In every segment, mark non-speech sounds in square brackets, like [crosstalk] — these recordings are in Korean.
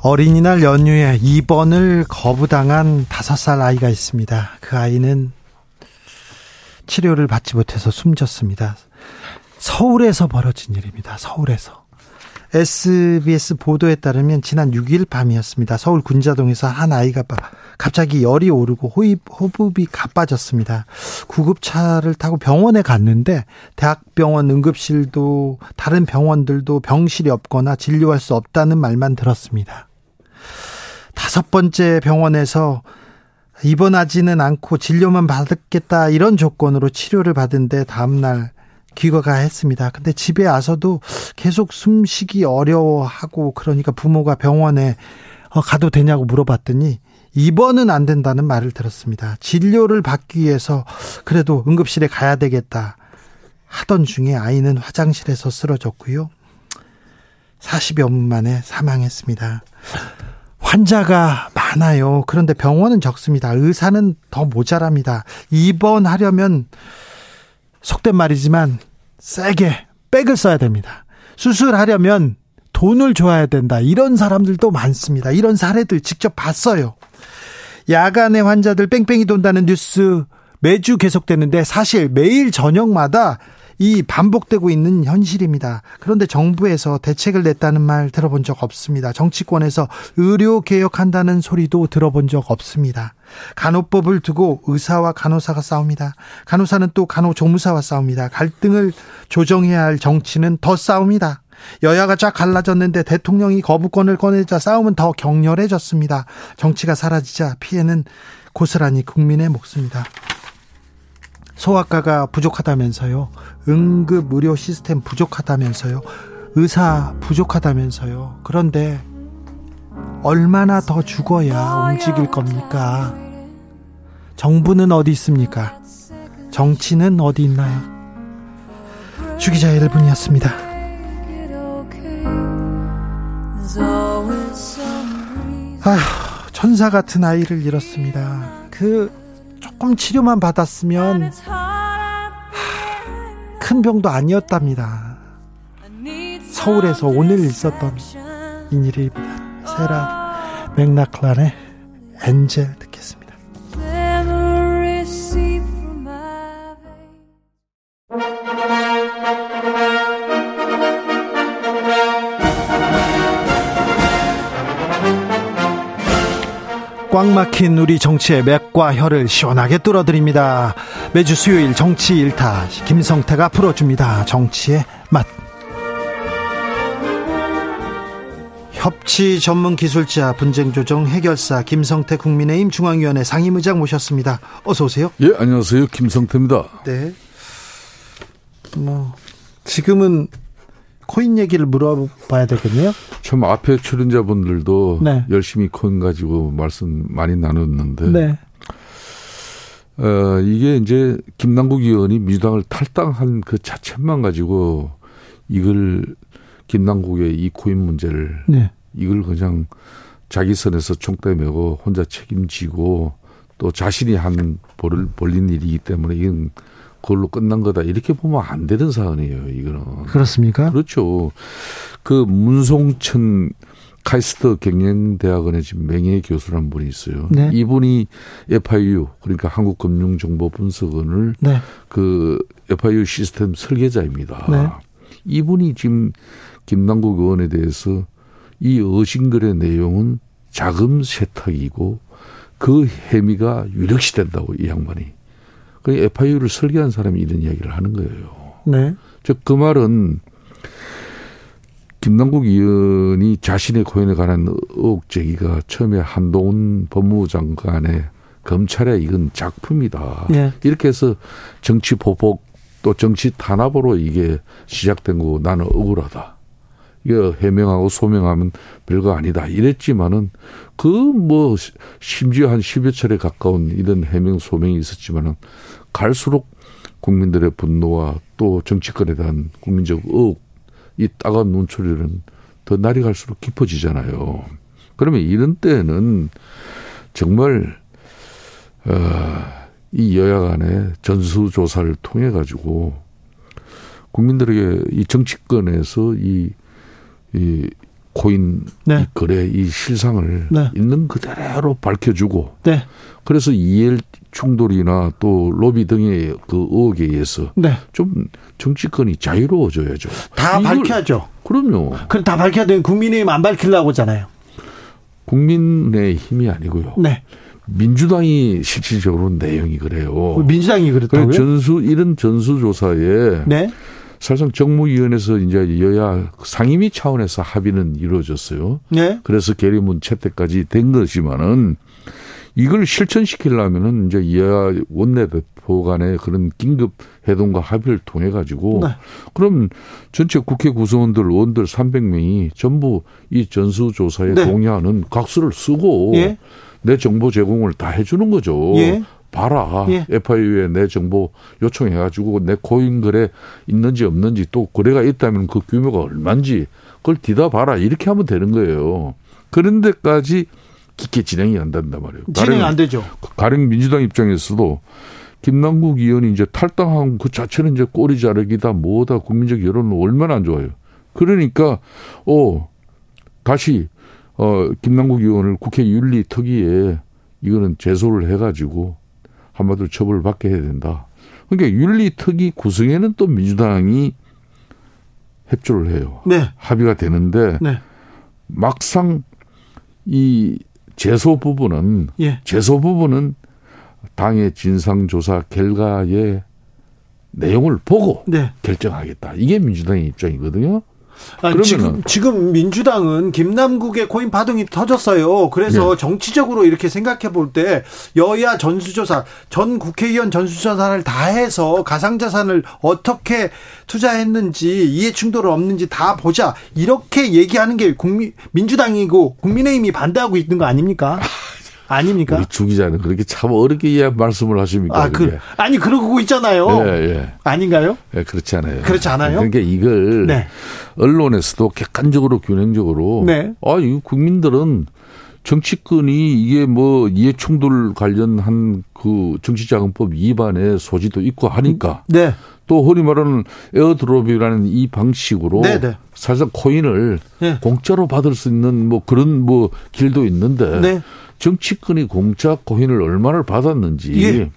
어린이날 연휴에 입원을 거부당한 5살 아이가 있습니다. 그 아이는 치료를 받지 못해서 숨졌습니다. 서울에서 벌어진 일입니다. 서울에서. SBS 보도에 따르면 지난 6일 밤이었습니다. 서울 군자동에서 한 아이가 갑자기 열이 오르고 호흡, 호흡이 가빠졌습니다. 구급차를 타고 병원에 갔는데 대학병원 응급실도 다른 병원들도 병실이 없거나 진료할 수 없다는 말만 들었습니다. 다섯 번째 병원에서 입원하지는 않고 진료만 받겠다 이런 조건으로 치료를 받은데 다음날 귀가가 했습니다. 근데 집에 와서도 계속 숨쉬기 어려워하고 그러니까 부모가 병원에 어, 가도 되냐고 물어봤더니 입원은 안 된다는 말을 들었습니다. 진료를 받기 위해서 그래도 응급실에 가야 되겠다 하던 중에 아이는 화장실에서 쓰러졌고요. 40여 분 만에 사망했습니다. 환자가 많아요. 그런데 병원은 적습니다. 의사는 더 모자랍니다. 입원하려면 속된 말이지만 세게 백을 써야 됩니다. 수술하려면 돈을 줘야 된다. 이런 사람들도 많습니다. 이런 사례들 직접 봤어요. 야간에 환자들 뺑뺑이 돈다는 뉴스 매주 계속되는데 사실 매일 저녁마다 이 반복되고 있는 현실입니다. 그런데 정부에서 대책을 냈다는 말 들어본 적 없습니다. 정치권에서 의료 개혁한다는 소리도 들어본 적 없습니다. 간호법을 두고 의사와 간호사가 싸웁니다. 간호사는 또 간호조무사와 싸웁니다. 갈등을 조정해야 할 정치는 더 싸웁니다. 여야가 쫙 갈라졌는데 대통령이 거부권을 꺼내자 싸움은 더 격렬해졌습니다. 정치가 사라지자 피해는 고스란히 국민의 몫입니다. 소아과가 부족하다면서요. 응급 의료 시스템 부족하다면서요. 의사 부족하다면서요. 그런데 얼마나 더 죽어야 움직일 겁니까? 정부는 어디 있습니까? 정치는 어디 있나요? 주기자 1분이었습니다. 아휴, 천사 같은 아이를 잃었습니다. 그 조금 치료만 받았으면 큰 병도 아니었답니다. 서울에서 오늘 있었던 이 일입니다. 세라 맥락란의 엔젤 꽉 막힌 우리 정치의 맥과 혀를 시원하게 뚫어드립니다. 매주 수요일 정치 일타 김성태가 풀어줍니다. 정치의 맛. 협치 전문 기술자 분쟁 조정 해결사 김성태 국민의힘 중앙위원회 상임의장 모셨습니다. 어서 오세요. 예, 안녕하세요. 김성태입니다. 네. 뭐 지금은 코인 얘기를 물어봐야 되겠네요. 참 앞에 출연자분들도 네. 열심히 코인 가지고 말씀 많이 나눴는데 네. 어, 이게 이제 김남국 의원이 민주당을 탈당한 그 자체만 가지고 이걸 김남국의 이 코인 문제를 네. 이걸 그냥 자기 선에서 총대 메고 혼자 책임지고 또 자신이 한 벌을 벌린 일이기 때문에 이건 그걸로 끝난 거다 이렇게 보면 안 되는 사안이에요. 이거는 그렇습니까? 그렇죠. 그 문송천 카이스트 경영대학원의 지금 명예 교수란 분이 있어요. 네. 이분이 FIU 그러니까 한국금융정보분석원을 네. 그 FIU 시스템 설계자입니다. 네. 이분이 지금 김남국 의원에 대해서 이 어신글의 내용은 자금 세탁이고 그 혐의가 유력시 된다고 이 양반이. 그 FIU를 설계한 사람이 이런 이야기를 하는 거예요. 네. 즉 그 말은 김남국 의원이 자신의 고연에 관한 의혹 제기가 처음에 한동훈 법무부 장관의 검찰의 이건 작품이다. 네. 이렇게 해서 정치 보복 또 정치 탄압으로 이게 시작된 거고 나는 억울하다. 이거 해명하고 소명하면 별거 아니다 이랬지만은 그 뭐 심지어 한 10여 차례 가까운 이런 해명 소명이 있었지만은 갈수록 국민들의 분노와 또 정치권에 대한 국민적 의혹 이 따가운 눈초리는 더 날이 갈수록 깊어지잖아요. 그러면 이런 때는 정말 어, 이 여야 간의 전수조사를 통해 가지고 국민들에게 이 정치권에서 이, 이 코인 네. 이 거래 이 실상을 네. 있는 그대로 밝혀주고 네. 그래서 이해 충돌이나 또 로비 등의 그 의혹에 의해서 네. 좀 정치권이 자유로워져야죠. 다 밝혀야죠. 그럼요. 그럼 다 밝혀야 되는 국민의힘 안 밝히려고 하잖아요. 국민의 힘이 아니고요. 네. 민주당이 실질적으로 내용이 그래요. 민주당이 그랬다고요? 전수 이런 전수조사에 네. 사실상 정무위원회에서 이제 여야 상임위 차원에서 합의는 이루어졌어요. 네. 그래서 계리문 채택까지 된 것이지만은 이걸 실천시키려면은 이제 여야 원내대표 간의 그런 긴급 회동과 합의를 통해 가지고 네. 그럼 전체 국회 구성원들 의원들 300명이 전부 이 전수조사에 네. 동의하는 각서를 쓰고 예. 내 정보 제공을 다 해주는 거죠. 예. 봐라. 예. FIU에 내 정보 요청해가지고 내 코인 거래 있는지 없는지 또 거래가 있다면 그 규모가 얼마인지 그걸 뒤다 봐라. 이렇게 하면 되는 거예요. 그런 데까지 깊게 진행이 안 된단 말이에요. 진행 안 되죠. 가령 민주당 입장에서도 김남국 의원이 이제 탈당한 그 자체는 이제 꼬리 자르기다 뭐다 국민적 여론은 얼마나 안 좋아요. 그러니까 어 다시 어 김남국 의원을 국회 윤리 특위에 이거는 제소를 해가지고 한마디로 처벌을 받게 해야 된다. 그러니까 윤리특위 구성에는 또 민주당이 협조를 해요. 네. 합의가 되는데 네. 막상 이 제소 부분은 예. 제소 부분은 당의 진상조사 결과의 내용을 보고 네. 결정하겠다. 이게 민주당의 입장이거든요. 아, 지금 지금 민주당은 김남국의 코인 파동이 터졌어요. 그래서 네. 정치적으로 이렇게 생각해 볼 때 여야 전수조사 전 국회의원 전수조사를 다 해서 가상자산을 어떻게 투자했는지 이해 충돌 없는지 다 보자 이렇게 얘기하는 게 국민 민주당이고 국민의힘이 반대하고 있는 거 아닙니까? [laughs] 아닙니까? 우리 주 기자는 그렇게 참 어렵게 말씀을 하십니까? 아, 그, 아니 그러고 있잖아요. 예, 예. 아닌가요? 예, 그렇지 않아요. 그렇지 않아요? 그러니까 이걸 네. 언론에서도 객관적으로 균형적으로 네. 아, 이 국민들은 정치권이 이게 뭐 이해 충돌 관련한 그 정치자금법 위반의 소지도 있고 하니까 네. 또 흔히 말하는 airdrop이라는 이 방식으로 네, 네. 사실상 코인을 네. 공짜로 받을 수 있는 뭐 그런 뭐 길도 있는데 네. 정치권이 공짜 코인을 얼마나 받았는지 예.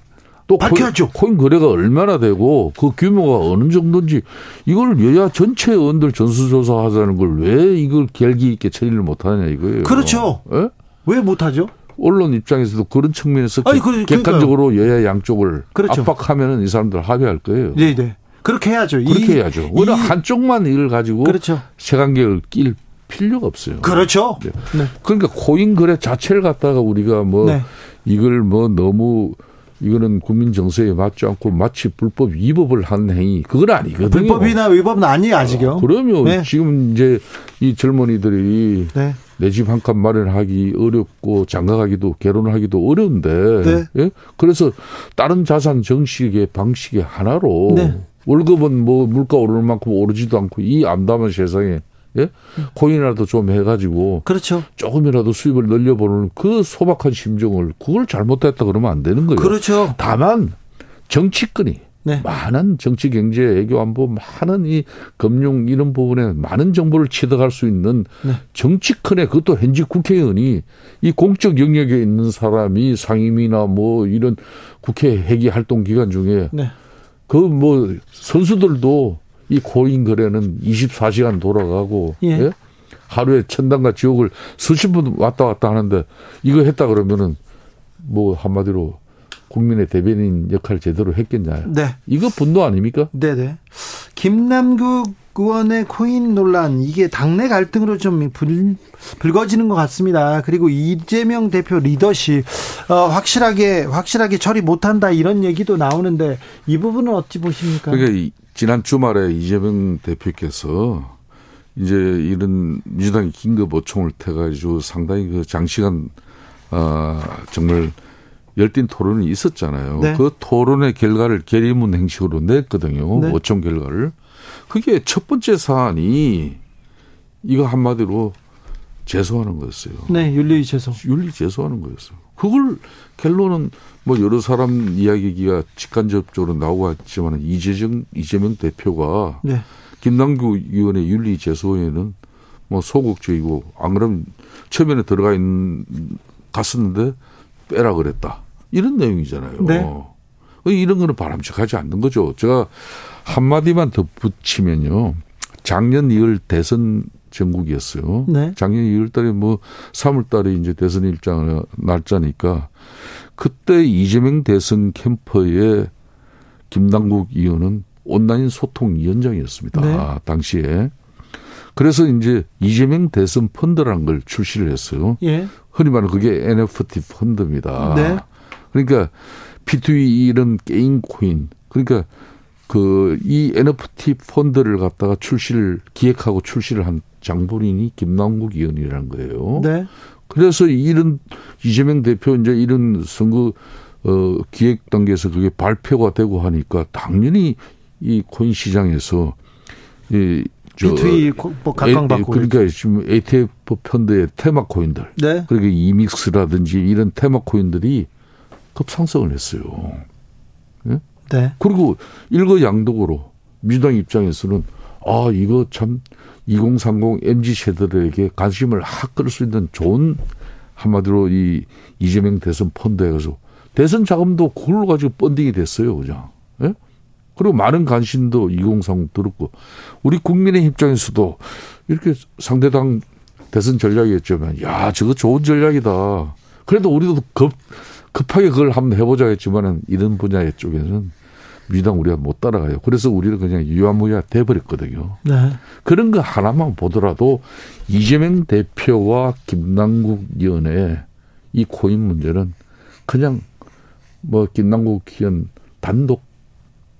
또 밝혀야죠. 코인, 코인 거래가 얼마나 되고 그 규모가 어느 정도인지 이걸 여야 전체 의원들 전수조사 하자는 걸 왜 이걸 결기 있게 처리를 못하냐 이거예요. 그렇죠. 예? 왜 못하죠? 언론 입장에서도 그런 측면에서 아니, 그, 객관적으로 여야 양쪽을 그렇죠. 압박하면은 이 사람들 합의할 거예요. 네, 네. 그렇게 해야죠. 그렇게 이, 해야죠. 오히려 한쪽만 일을 가지고 그렇죠. 세관계를 낄 필요가 없어요. 그렇죠. 네. 네. 그러니까 코인 거래 자체를 갖다가 우리가 뭐 네. 이걸 뭐 너무 이거는 국민 정서에 맞지 않고 마치 불법 위법을 한 행위 그건 아니거든요. 불법이나 위법은 아니에요 아직요. 어, 그러면 네. 지금 이제 이 젊은이들이 네. 내 집 한 칸 마련하기 어렵고 장가가기도 결혼하기도 어려운데 네. 예? 그래서 다른 자산 정식의 방식의 하나로 네. 월급은 뭐 물가 오르는 만큼 오르지도 않고 이 암담한 세상에 예? 코인이라도 좀 해가지고 그렇죠. 조금이라도 수입을 늘려보는 그 소박한 심정을 그걸 잘못했다 그러면 안 되는 거예요. 그렇죠. 다만 정치권이 네. 많은 정치 경제 애교 안보 많은 이 금융 이런 부분에 많은 정보를 취득할 수 있는 네. 정치권에 그것도 현직 국회의원이 이 공적 영역에 있는 사람이 상임이나 뭐 이런 국회 회기 활동 기간 중에 네. 그뭐 선수들도 이 코인 거래는 24시간 돌아가고 예. 예? 하루에 천당과 지옥을 수십 분 왔다 갔다 하는데 이거 했다 그러면은 뭐 한마디로 국민의 대변인 역할 제대로 했겠냐. 네. 이거 분노 아닙니까? 네네. 김남국 의원의 코인 논란 이게 당내 갈등으로 좀 불, 불거지는 것 같습니다. 그리고 이재명 대표 리더십 어, 확실하게 확실하게 처리 못한다 이런 얘기도 나오는데 이 부분은 어찌 보십니까? 그러니까 지난 주말에 이재명 대표께서 이제 이런 민주당이 긴급 모총을 태가지고 상당히 그 장시간 아 정말 열띤 토론이 있었잖아요. 네. 그 토론의 결과를 계리문 행식으로 냈거든요. 네. 모총 결과를. 그게 첫 번째 사안이 이거 한마디로 제소하는 거였어요. 네, 윤리 제소. 윤리 제소하는 거였어요. 그걸 결론은 뭐 여러 사람 이야기가 직간접적으로 나오고 있지만 이재정 이재명 대표가 네. 김남규 의원의 윤리 제소에는 뭐 소극적이고 안 그러면 처음에는 들어가 있는 갔었는데 빼라 그랬다 이런 내용이잖아요. 네. 이런 거는 바람직하지 않는 거죠. 제가 한마디만 더 붙이면요. 작년 2월 대선 전국이었어요. 네. 작년 2월 달에 뭐 3월 달에 이제 대선 일정 날짜니까 그때 이재명 대선 캠퍼의 김남국 의원은 온라인 소통 위원장이었습니다. 네. 아, 당시에. 그래서 이제 이재명 대선 펀드라는 걸 출시를 했어요. 예. 흔히 말하는 그게 NFT 펀드입니다. 네. 그러니까 P2E 이런 게임 코인 그러니까 그 이 NFT 펀드를 갖다가 출시를 기획하고 출시를 한 장본인이 김남국 의원이라는 거예요. 네. 그래서 이런 이재명 대표 이제 이런 선거 어 기획 단계에서 그게 발표가 되고 하니까 당연히 이 코인 시장에서 이 비트위 뭐 각광받고 그러니까 지금 ETF 펀드의 테마 코인들, 네. 그리고 이믹스라든지 이런 테마 코인들이 급상승을 했어요. 네? 네. 그리고 일거양득으로 민주당 입장에서는 아 이거 참 2030 MZ 세대들에게 관심을 확 끌 수 있는 좋은 한마디로 이 이재명 대선 펀드에 가서 대선 자금도 그걸로 가지고 펀딩이 됐어요, 그냥. 예? 그리고 많은 관심도 2030 들었고 우리 국민의 입장에서도 이렇게 상대당 대선 전략이었지만 야 저거 좋은 전략이다. 그래도 우리도 급 급하게 그걸 한번 해보자 했지만은 이런 분야 쪽에는 민주당 우리가 못 따라가요. 그래서 우리는 그냥 유야무야 돼버렸거든요. 네. 그런 거 하나만 보더라도 이재명 대표와 김남국 의원의 이 코인 문제는 그냥 뭐 김남국 의원 단독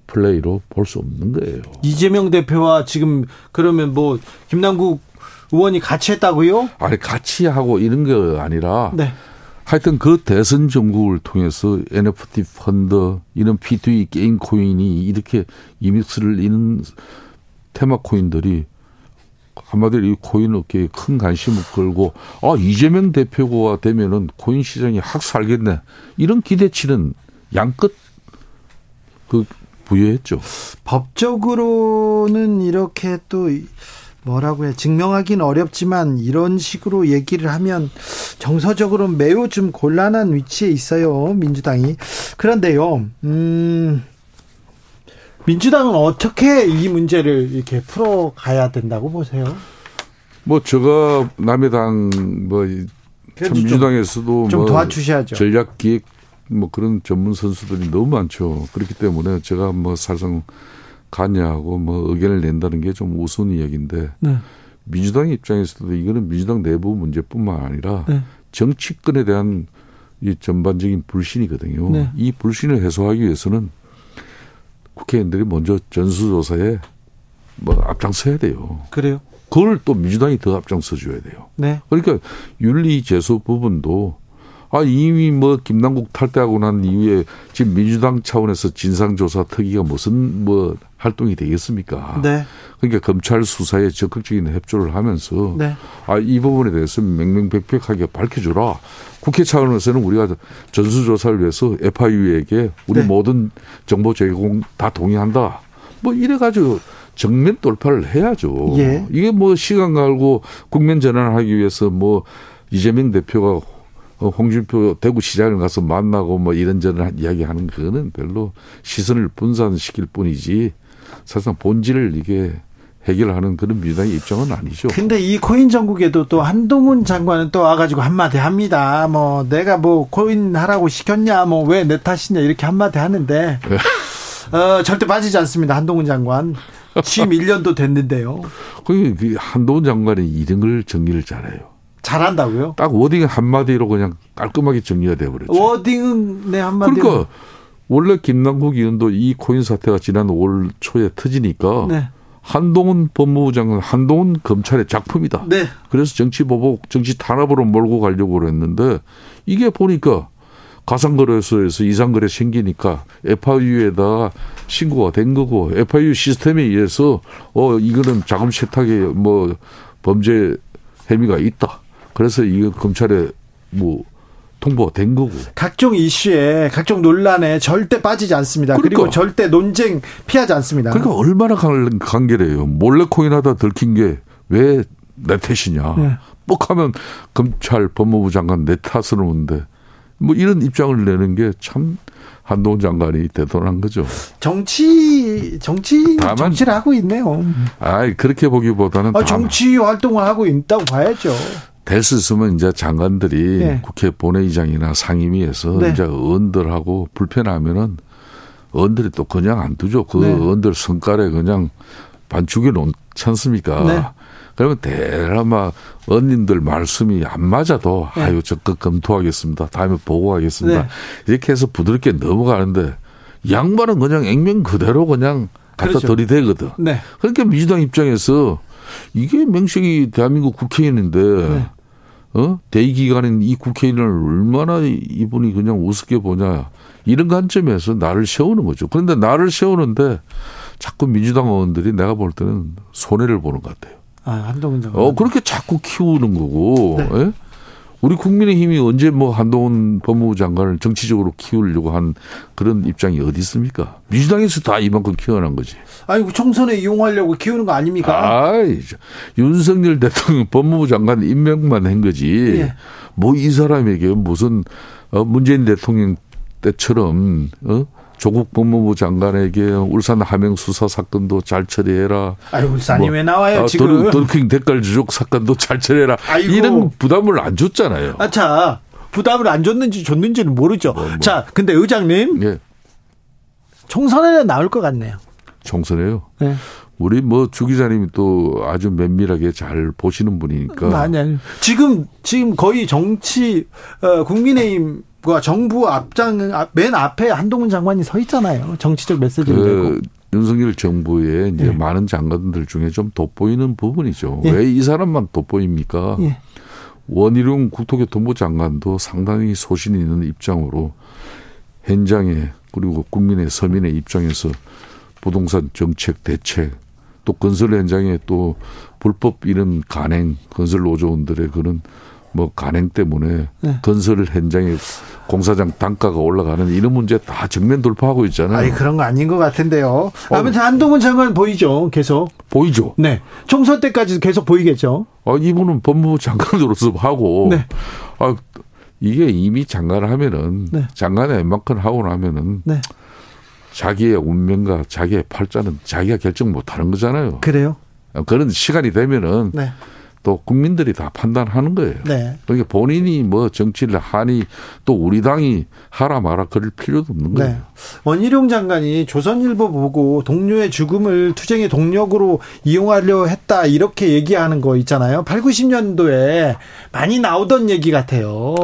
플레이로 볼 수 없는 거예요. 이재명 대표와 지금 그러면 뭐 김남국 의원이 같이 했다고요? 아니 같이 하고 이런 게 아니라 네. 하여튼 그 대선 정국을 통해서 NFT 펀드 이런 P2E 게임 코인이 이렇게 위믹스를 이는 테마 코인들이 한마디로 이 코인 업계에 큰 관심을 걸고 아 이재명 대표가 되면은 코인 시장이 확 살겠네 이런 기대치는 양끝 그 부여했죠. 법적으로는 이렇게 또 뭐라고 해 증명하기는 어렵지만 이런 식으로 얘기를 하면 정서적으로 매우 좀 곤란한 위치에 있어요 민주당이 그런데요 음 민주당은 어떻게 이 문제를 이렇게 풀어가야 된다고 보세요? 뭐 제가 남의 당뭐 민주당에서도 좀 뭐 도와주셔야죠. 전략 기획 뭐 그런 전문 선수들이 너무 많죠. 그렇기 때문에 제가 뭐 사실상 가냐고 뭐 의견을 낸다는 게 좀 우스운 이야기인데 네. 민주당 입장에서도 이거는 민주당 내부 문제뿐만 아니라 네. 정치권에 대한 이 전반적인 불신이거든요. 네. 이 불신을 해소하기 위해서는 국회의원들이 먼저 전수조사에 뭐 앞장서야 돼요. 그래요? 그걸 또 민주당이 더 앞장서 줘야 돼요. 네. 그러니까 윤리 제소 부분도 아, 이미 뭐 김남국 탈퇴하고 난 이후에 지금 민주당 차원에서 진상조사 특위가 무슨 뭐 활동이 되겠습니까? 네. 그러니까 검찰 수사에 적극적인 협조를 하면서 네. 아, 이 부분에 대해서 명명백백하게 밝혀주라. 국회 차원에서는 우리가 전수조사를 위해서 FIU에게 우리 네. 모든 정보 제공 다 동의한다. 뭐 이래가지고 정면 돌파를 해야죠. 예. 이게 뭐 시간 갈고 국면 전환하기 위해서 뭐 이재명 대표가 어, 홍준표 대구시장을 가서 만나고 뭐 이런저런 이야기하는 그거는 별로 시선을 분산시킬 뿐이지 사실상 본질을 이게 해결하는 그런 민주당의 입장은 아니죠. 근데 이 코인 전국에도 또 한동훈 장관은 또 와가지고 한마디 합니다. 뭐 내가 뭐 코인 하라고 시켰냐, 뭐 왜 내 탓이냐 이렇게 한마디 하는데 네. [laughs] 어, 절대 빠지지 않습니다. 한동훈 장관 취임 1년도 됐는데요. [laughs] 그 한동훈 장관이 이런 걸 정리를 잘해요. 잘한다고요? 딱 wording 한마디로 그냥 깔끔하게 정리가 돼버렸죠. wording은 네 한마디. 그러니까 원래 김남국 의원도 이 코인 사태가 지난 올 초에 터지니까 네. 한동훈 법무부 장관, 한동훈 검찰의 작품이다. 네. 그래서 정치 보복, 정치 탄압으로 몰고 가려고 그랬는데 이게 보니까 가상거래소에서 이상거래 생기니까 FIU에다가 신고가 된 거고 FIU 시스템에 의해서 어 이거는 자금 세탁의 뭐 범죄 혐의가 있다. 그래서 이거 검찰에 뭐 통보가 된 거고. 각종 이슈에 각종 논란에 절대 빠지지 않습니다. 그러니까. 그리고 절대 논쟁 피하지 않습니다. 그러니까 얼마나 관계래요. 몰래 코인 하다 들킨 게 왜 내 탓이냐. 네. 뻑하면 검찰 법무부 장관 내 탓을 오는데 뭐 이런 입장을 내는 게 참 한동훈 장관이 대단한 거죠. 정치 정치 정치를 하고 있네요. 아, 그렇게 보기보다는 아, 정치 활동을 하고 있다고 봐야죠. 될 수 있으면 이제 장관들이 네. 국회 본회의장이나 상임위에서 네. 이제 의원들하고 불편하면은 의원들이 또 그냥 안 두죠. 그 네. 의원들 성깔에 그냥 반죽여 놓지 않습니까? 네. 그러면 대라마 언님들 말씀이 안 맞아도 네. 아유 적극 검토하겠습니다. 다음에 보고하겠습니다. 네. 이렇게 해서 부드럽게 넘어가는데 양반은 그냥 액면 그대로 그냥 갖다 그렇죠. 들이대거든. 네. 그러니까 민주당 입장에서 이게 명식이 대한민국 국회의원인데 네. 어 대의 기간인 이 국회의원을 얼마나 이분이 그냥 우습게 보냐 이런 관점에서 나를 세우는 거죠. 그런데 나를 세우는데 자꾸 민주당 의원들이 내가 볼 때는 손해를 보는 것 같아요. 아, 한동훈 장관. 어, 그렇게 자꾸 키우는 거고. 네. 예? 우리 국민의힘이 언제 뭐 한동훈 법무부 장관을 정치적으로 키우려고 한 그런 입장이 어디 있습니까? 민주당에서 다 이만큼 키워난 거지. 아니, 총선에 이용하려고 키우는 거 아닙니까? 아, 윤석열 대통령 법무부 장관 임명만 한 거지. 예. 뭐이 사람에게 무슨 어, 문재인 대통령 때처럼 어? 조국 법무부 장관에게 울산 함행 수사 사건도 잘 처리해라. 아유 울산이 뭐, 왜 나와요 아, 지금? 돌킹 댓글 주족 사건도 잘 처리해라. 아이고. 이런 부담을 안 줬잖아요. 아차 부담을 안 줬는지 줬는지는 모르죠. 뭐, 뭐. 자 근데 의장님 예. 총선에는 나올 것 같네요. 총선에요? 네. 우리 뭐 주 기자님이 또 아주 면밀하게 잘 보시는 분이니까. 아니, 아니. 지금, 지금 거의 정치, 어, 국민의힘 그 정부 앞장 맨 앞에 한동훈 장관이 서 있잖아요. 정치적 메시지를 그 내고. 윤석열 정부의 이제 예. 많은 장관들 중에 좀 돋보이는 부분이죠. 예. 왜이 사람만 돋보입니까? 예. 원희룡 국토교통부 장관도 상당히 소신 있는 입장으로 현장에 그리고 국민의 서민의 입장에서 부동산 정책 대책 또 건설 현장에 또 불법 이런 간행 건설 노조원들의 그런 뭐 간행 때문에 네. 건설 현장에 공사장 단가가 올라가는 이런 문제 다 정면 돌파하고 있잖아요. 아니 그런 거 아닌 것 같은데요. 어. 아무튼 한동훈 장관 보이죠, 계속. 보이죠. 네, 총선 때까지 계속 보이겠죠. 아 이분은 법무부 장관으로서 하고. 네. 아 이게 이미 장관을 하면은 네. 장관의 웬만큼 하고 나면은. 네. 자기의 운명과 자기의 팔자는 자기가 결정 못 하는 거잖아요. 그래요? 그런 시간이 되면은 네. 또 국민들이 다 판단하는 거예요. 네. 그러니까 본인이 뭐 정치를 하니 또 우리 당이 하라 마라 그럴 필요도 없는 거예요. 네. 원희룡 장관이 조선일보 보고 동료의 죽음을 투쟁의 동력으로 이용하려 했다 이렇게 얘기하는 거 있잖아요. 8, 90년도에 많이 나오던 얘기 같아요.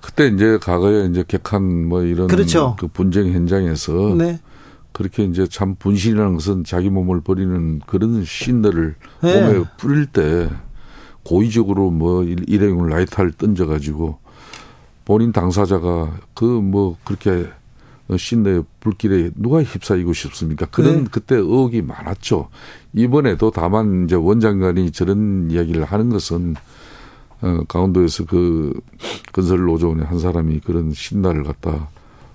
그때 이제 과거에 이제 객한 뭐 이런 그렇죠. 그 분쟁 현장에서 네. 그렇게 이제 참 분신이라는 것은 자기 몸을 버리는 그런 신들을 네. 몸에 뿌릴 때 고의적으로 뭐 일회용 라이터를 던져가지고 본인 당사자가 그 뭐 그렇게 신내 불길에 누가 휩싸이고 싶습니까? 그런 네. 그때 의혹이 많았죠. 이번에도 다만 이제 원장관이 저런 이야기를 하는 것은 어, 강원도에서 그 건설 노조원의 한 사람이 그런 신나를 갖다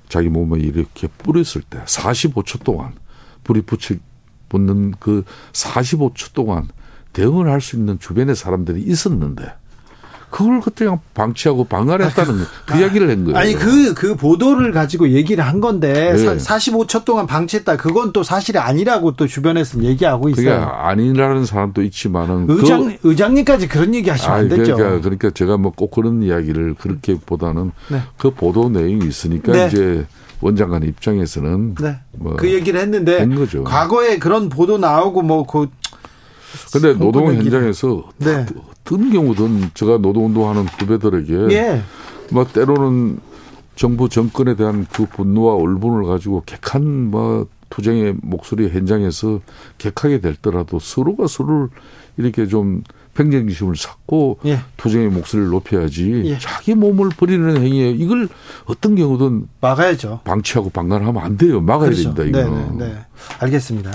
자기 몸에 이렇게 뿌렸을 때 45초 동안 불이 붙이 붙는 그 45초 동안 대응을 할 수 있는 주변의 사람들이 있었는데 그걸 그때 그냥 방치하고 방관했다는 아, 그, 그 아, 이야기를 한 거예요. 아니 그, 그 보도를 가지고 얘기를 한 건데 네. 45초 동안 방치했다. 그건 또 사실이 아니라고 또 주변에서 얘기하고 있어요. 그러니까 아니라는 사람도 있지만은 의장 그, 의장님까지 그런 얘기 하시면 아니, 안 되죠. 그러니까, 그러니까 제가 뭐 꼭 그런 이야기를 그렇게보다는 네. 그 보도 내용이 있으니까 네. 이제 원장관 입장에서는 네. 뭐 그 얘기를 했는데 과거에 그런 보도 나오고 뭐 그 근데 노동 현장에서 네. 어떤 경우든 제가 노동운동하는 후배들에게 예. 뭐 때로는 정부 정권에 대한 그 분노와 울분을 가지고 객한 뭐 투쟁의 목소리 현장에서 격하게 될더라도 서로가 서로를 이렇게 좀 평정심을 쌓고 예. 투쟁의 목소리를 높여야지 예. 자기 몸을 버리는 행위에 이걸 어떤 경우든 막아야죠. 방치하고 방관하면 안 돼요. 막아야 그렇죠. 됩니다. 이거. 네, 네. 알겠습니다.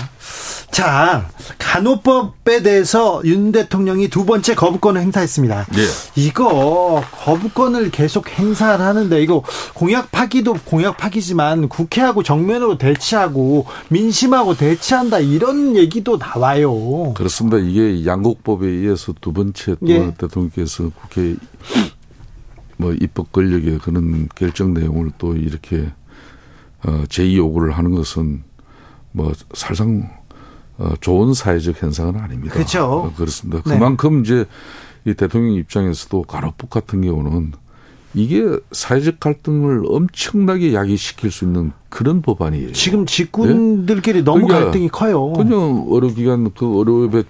자, 간호법에 대해서 윤 대통령이 두 번째 거부권을 행사했습니다. 네. 이거 거부권을 계속 행사를 하는데 이거 공약 파기도 공약 파기지만 국회하고 정면으로 대치하고 민심하고 대치한다 이런 얘기도 나와요. 그렇습니다. 이게 양곡법에 의해서 두 번째 또 예. 대통령께서 국회 뭐 입법 권력의 그런 결정 내용을 또 이렇게 어 제2 요구를 하는 것은 뭐 살상 어, 좋은 사회적 현상은 아닙니다. 그렇죠. 어, 그렇습니다. 네. 그만큼 이제 이 대통령 입장에서도 가로폭 같은 경우는 이게 사회적 갈등을 엄청나게 야기시킬 수 있는 그런 법안이에요. 지금 직군들끼리 네? 너무 그러니까 갈등이 커요. 그냥 의료기관 그 의료업에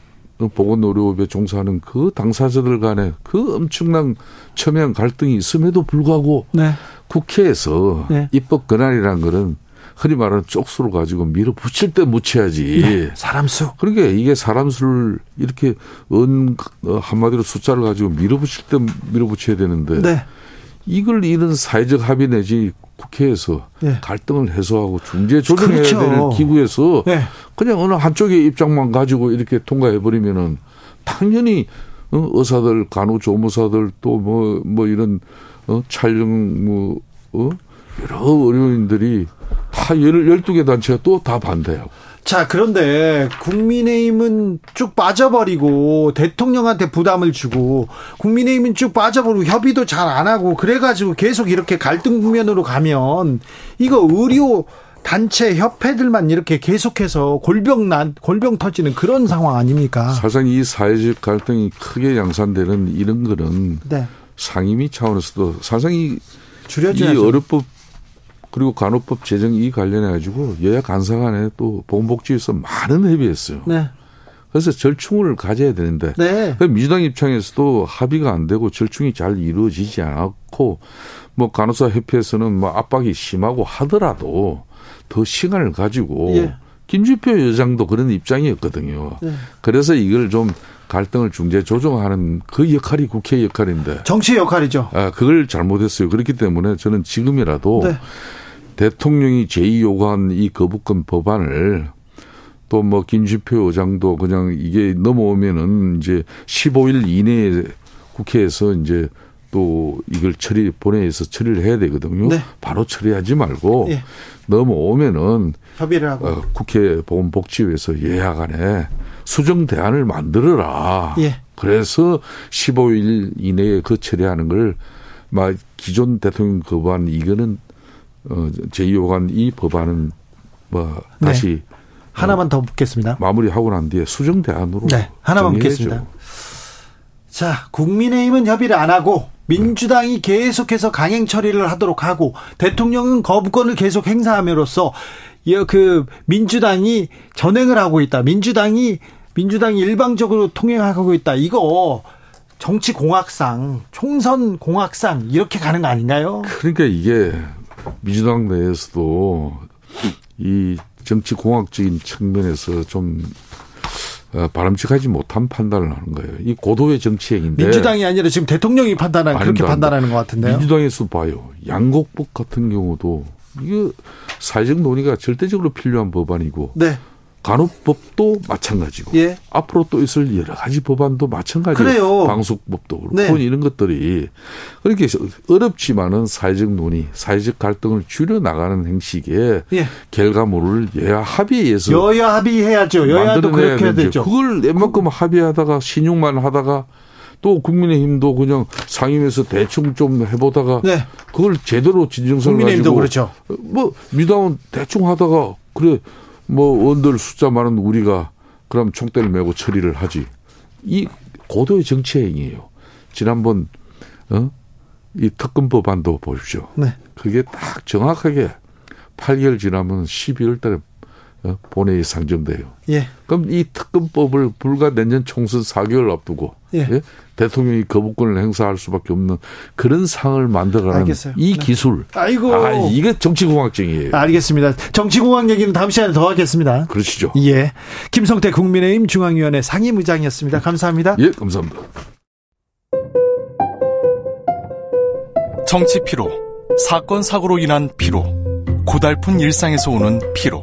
보건 의료업에 종사하는 그 당사자들 간에 그 엄청난 첨예한 갈등이 있음에도 불구하고 네. 국회에서 네. 입법 권한이라는 거는 흔히 말하는 쪽수로 가지고 밀어붙일 때 묻혀야지. 네, 사람 수. 그러니까 이게 사람 수를 이렇게 은 어, 한마디로 숫자를 가지고 밀어붙일 때 밀어붙여야 되는데 네. 이걸 이런 사회적 합의 내지 국회에서 네. 갈등을 해소하고 중재 조정해야 그렇죠. 되는 기구에서 네. 그냥 어느 한쪽의 입장만 가지고 이렇게 통과해 버리면은 당연히 어, 의사들, 간호 조무사들 또 뭐뭐 뭐 이런 어, 촬영 뭐 어? 여러 의료인들이 다 12개 단체가 또 다 반대하고. 자, 그런데 국민의힘은 쭉 빠져버리고 대통령한테 부담을 주고 국민의힘은 쭉 빠져버리고 협의도 잘 안 하고 그래가지고 계속 이렇게 갈등 국면으로 가면 이거 의료 단체 협회들만 이렇게 계속해서 골병 난 골병 터지는 그런 상황 아닙니까? 사실상 이 사회적 갈등이 크게 양산되는 이런 거는 네. 상임위 차원에서도 사실상 이, 이 어렵법 그리고 간호법 제정 이 관련해 가지고 여야 간사 간에 또 보건복지에서 많은 협의했어요. 네. 그래서 절충을 가져야 되는데 네. 그 민주당 입장에서도 합의가 안 되고 절충이 잘 이루어지지 않았고 뭐 간호사 협회에서는 뭐 압박이 심하고 하더라도 더 시간을 가지고 예. 김주표 여장도 그런 입장이었거든요. 네. 그래서 이걸 좀 갈등을 중재 조정하는 그 역할이 국회 역할인데 정치 역할이죠. 아, 그걸 잘못했어요. 그렇기 때문에 저는 지금이라도 네. 대통령이 제2 요구한 이 거부권 법안을 또 뭐 김주표 의장도 그냥 이게 넘어오면은 이제 15일 이내에 국회에서 이제 또 이걸 처리 본회의에서 처리를 해야 되거든요. 네. 바로 처리하지 말고 예. 넘어오면은 협의를 하고 어, 국회 보건복지위에서 예약안에 수정 대안을 만들어라. 예. 그래서 15일 이내에 그 처리하는 걸 막 기존 대통령 거부한 이거는 어, 제2호관 이 법안은 뭐 네. 다시 네. 하나만 더 묻겠습니다. 마무리하고 난 뒤에 수정 대안으로 네, 하나만 묻겠습니다. 자, 국민의힘은 협의를 안 하고 민주당이 계속해서 강행 처리를 하도록 하고 대통령은 거부권을 계속 행사함으로써 그 민주당이 전행을 하고 있다. 민주당이 민주당이 일방적으로 통행하고 있다. 이거 정치 공학상, 총선 공학상 이렇게 가는 거 아닌가요? 그러니까 이게 민주당 내에서도 이 정치 공학적인 측면에서 좀 어, 바람직하지 못한 판단을 하는 거예요. 이 고도의 정치행인데 민주당이 아니라 지금 대통령이 판단한 그렇게 판단하는 것 같은데요. 민주당에서 봐요. 양곡법 같은 경우도 이거 사회적 논의가 절대적으로 필요한 법안이고 네. 간호법도 마찬가지고 예. 앞으로 또 있을 여러 가지 법안도 마찬가지고 그래요. 방송법도 그렇고 네. 이런 것들이 그렇게 어렵지만은 사회적 논의, 사회적 갈등을 줄여 나가는 행식의 예. 결과물을 여야 합의해서 여야 합의해야죠. 여야도 그렇게 해야 되죠. 그걸 웬만큼 합의하다가 신용만 하다가 또 국민의힘도 그냥 상임위에서 대충 좀 해보다가 네. 그걸 제대로 진정성을 가지고 그렇죠. 뭐 미당은 대충 하다가 그래 뭐 원들 숫자 많은 우리가 그럼 총대를 메고 처리를 하지. 이 고도의 정치 행위예요. 지난번 어? 이 특검 법안도 보십시오. 네. 그게 딱 정확하게 8개월 지나면 12월 달에 어, 본회의에 상정돼요. 예. 그럼 이 특검법을 불과 내년 총선 4개월 앞두고 예. 예? 대통령이 거부권을 행사할 수밖에 없는 그런 상을 만들어가는 이 네. 기술. 아이고. 아, 이게 정치공학적이에요. 알겠습니다. 정치공학 얘기는 다음 시간에 더 하겠습니다. 그러시죠. 예. 김성태 국민의힘 중앙위원회 상임의장이었습니다. 감사합니다. 예, 감사합니다. 정치 피로, 사건 사고로 인한 피로, 고달픈 일상에서 오는 피로.